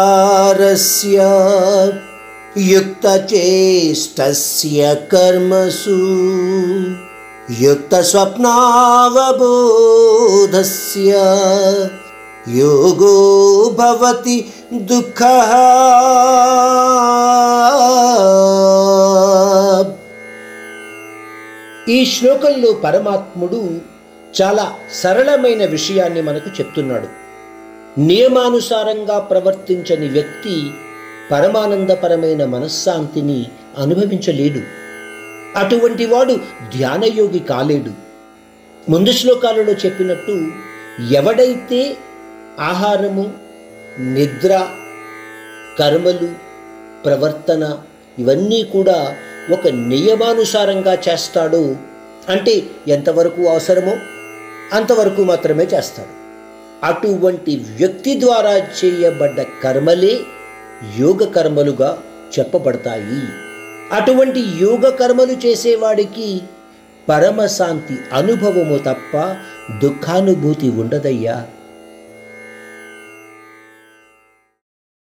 युक्ताहारविहारस्य युक्तचेष्टस्य कर्मसु युक्तस्वप्नावबोधस्य योगो भवति दुःखः ఈ శ్లోకంలో పరమాత్ముడు చాలా సరళమైన విషయాన్ని మనకు చెప్తున్నాడు నియమానుసారంగా ప్రవర్తించని వ్యక్తి పరమానందపరమైన మనశ్శాంతిని అనుభవించలేడు. అటువంటి వాడు ధ్యానయోగి కాలేడు. ముందు శ్లోకాలలో చెప్పినట్టు ఎవడైతే ఆహారము నిద్ర కర్మలు ప్రవర్తన ఇవన్నీ కూడా ఒక నియమానుసారంగా చేస్తాడో అంటే ఎంతవరకు అవసరమో అంతవరకు మాత్రమే చేస్తాడు. అటువంటి వ్యక్తి ద్వారా చేయబడ్డ కర్మలే యోగ కర్మలుగా చెప్పబడతాయి. అటువంటి యోగ కర్మలు చేసేవాడికి పరమశాంతి అనుభవము తప్ప దుఃఖానుభూతి ఉండదయ్యా.